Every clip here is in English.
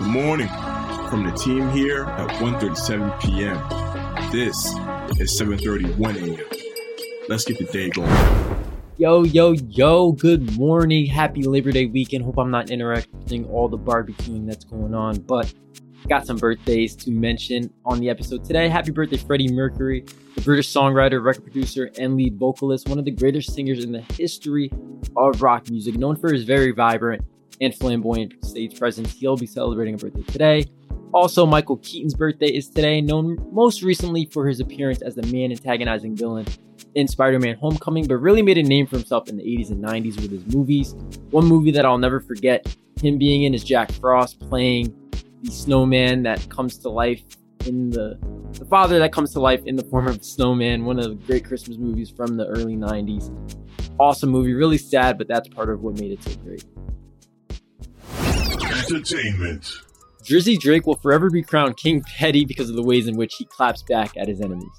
morning from the team here at 1.37 p.m. This is 7.31 a.m. Let's get the day going. Yo, yo, yo, good morning. Happy Labor Day weekend. Hope I'm not interrupting all the barbecuing that's going on, but got some birthdays to mention on the episode today. Happy birthday, Freddie Mercury, the British songwriter, record producer, and lead vocalist, one of the greatest singers in the history of rock music, known for his very vibrant and flamboyant stage presence. He'll be celebrating a birthday today. Also, Michael Keaton's birthday is today, known most recently for his appearance as the man antagonizing villain in Spider Man Homecoming, but really made a name for himself in the 80s and 90s with his movies. One movie that I'll never forget him being in is Jack Frost playing the snowman that comes to life in the the father that comes to life in the form of a snowman, one of the great Christmas movies from the early 90s. Awesome movie, really sad, but that's part of what made it so great. Entertainment. Drizzy Drake will forever be crowned King Petty because of the ways in which he claps back at his enemies.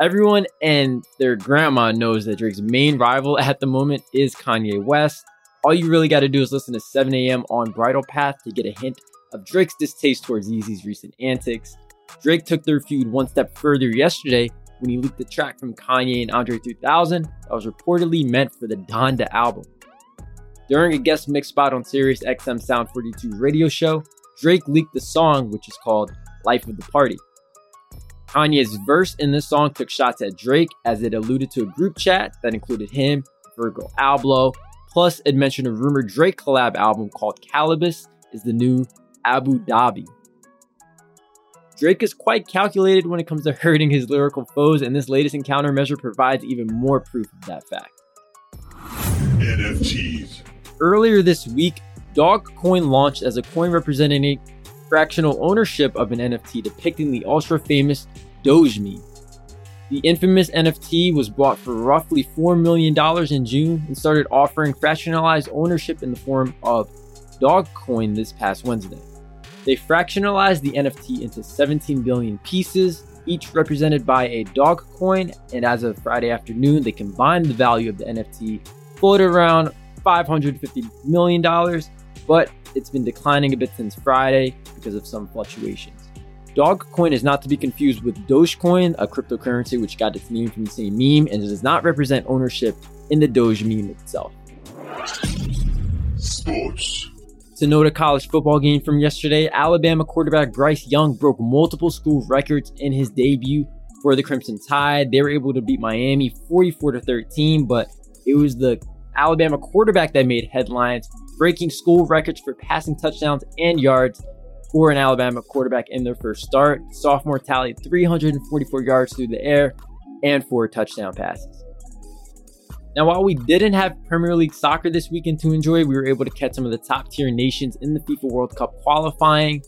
Everyone and their grandma knows that Drake's main rival at the moment is Kanye West. All you really got to do is listen to 7 a.m. on Bridle Path to get a hint of Drake's distaste towards Yeezy's recent antics. Drake took their feud one step further yesterday when he leaked the track from Kanye and Andre 3000 that was reportedly meant for the Donda album. During a guest mix spot on Sirius XM Sound 42 radio show, Drake leaked the song, which is called Life of the Party. Kanye's verse in this song took shots at Drake as it alluded to a group chat that included him, Virgil Abloh, plus it mentioned a rumored Drake collab album called Calabasas is the new Abu Dhabi. Drake is quite calculated when it comes to hurting his lyrical foes, and this latest encounter measure provides even more proof of that fact. NFTs. Earlier this week, Dogecoin launched as a coin representing fractional ownership of an NFT depicting the ultra famous Doge meme. The infamous NFT was bought for roughly $4 million in June and started offering fractionalized ownership in the form of Dogecoin this past Wednesday. They fractionalized the NFT into 17 billion pieces, each represented by a dog coin, and as of Friday afternoon, they combined the value of the NFT, floated around $550 million, but it's been declining a bit since Friday because of some fluctuations. dog coin is not to be confused with Dogecoin, a cryptocurrency which got its name from the same meme and it does not represent ownership in the Doge meme itself. Sports. To note a college football game from yesterday, Alabama quarterback Bryce Young broke multiple school records in his debut for the Crimson Tide. They were able to beat Miami 44 to 13, but it was the Alabama quarterback that made headlines, breaking school records for passing touchdowns and yards for an Alabama quarterback in their first start. Sophomore tallied 344 yards through the air and four touchdown passes. Now, while we didn't have Premier League soccer this weekend to enjoy, we were able to catch some of the top tier nations in the FIFA World Cup qualifying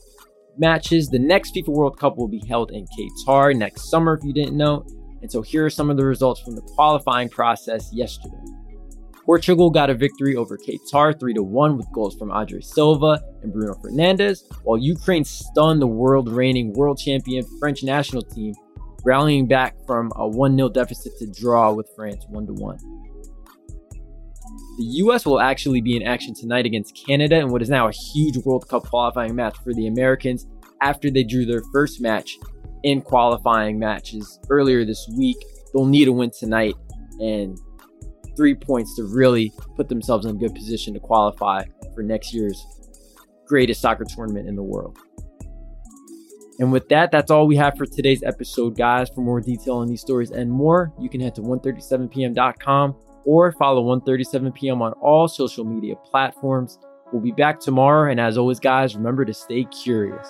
matches. The next FIFA World Cup will be held in Qatar next summer, if you didn't know. And so here are some of the results from the qualifying process yesterday. Portugal got a victory over Qatar 3 1 with goals from Andre Silva and Bruno Fernandes, while Ukraine stunned the world reigning world champion French national team, rallying back from a 1 0 deficit to draw with France 1 1. The US will actually be in action tonight against Canada in what is now a huge World Cup qualifying match for the Americans after they drew their first match in qualifying matches earlier this week. They'll need a win tonight and three points to really put themselves in a good position to qualify for next year's greatest soccer tournament in the world. And with that, that's all we have for today's episode, guys. For more detail on these stories and more, you can head to 137pm.com or follow 137 p.m. on all social media platforms. We'll be back tomorrow, and as always, guys, remember to stay curious.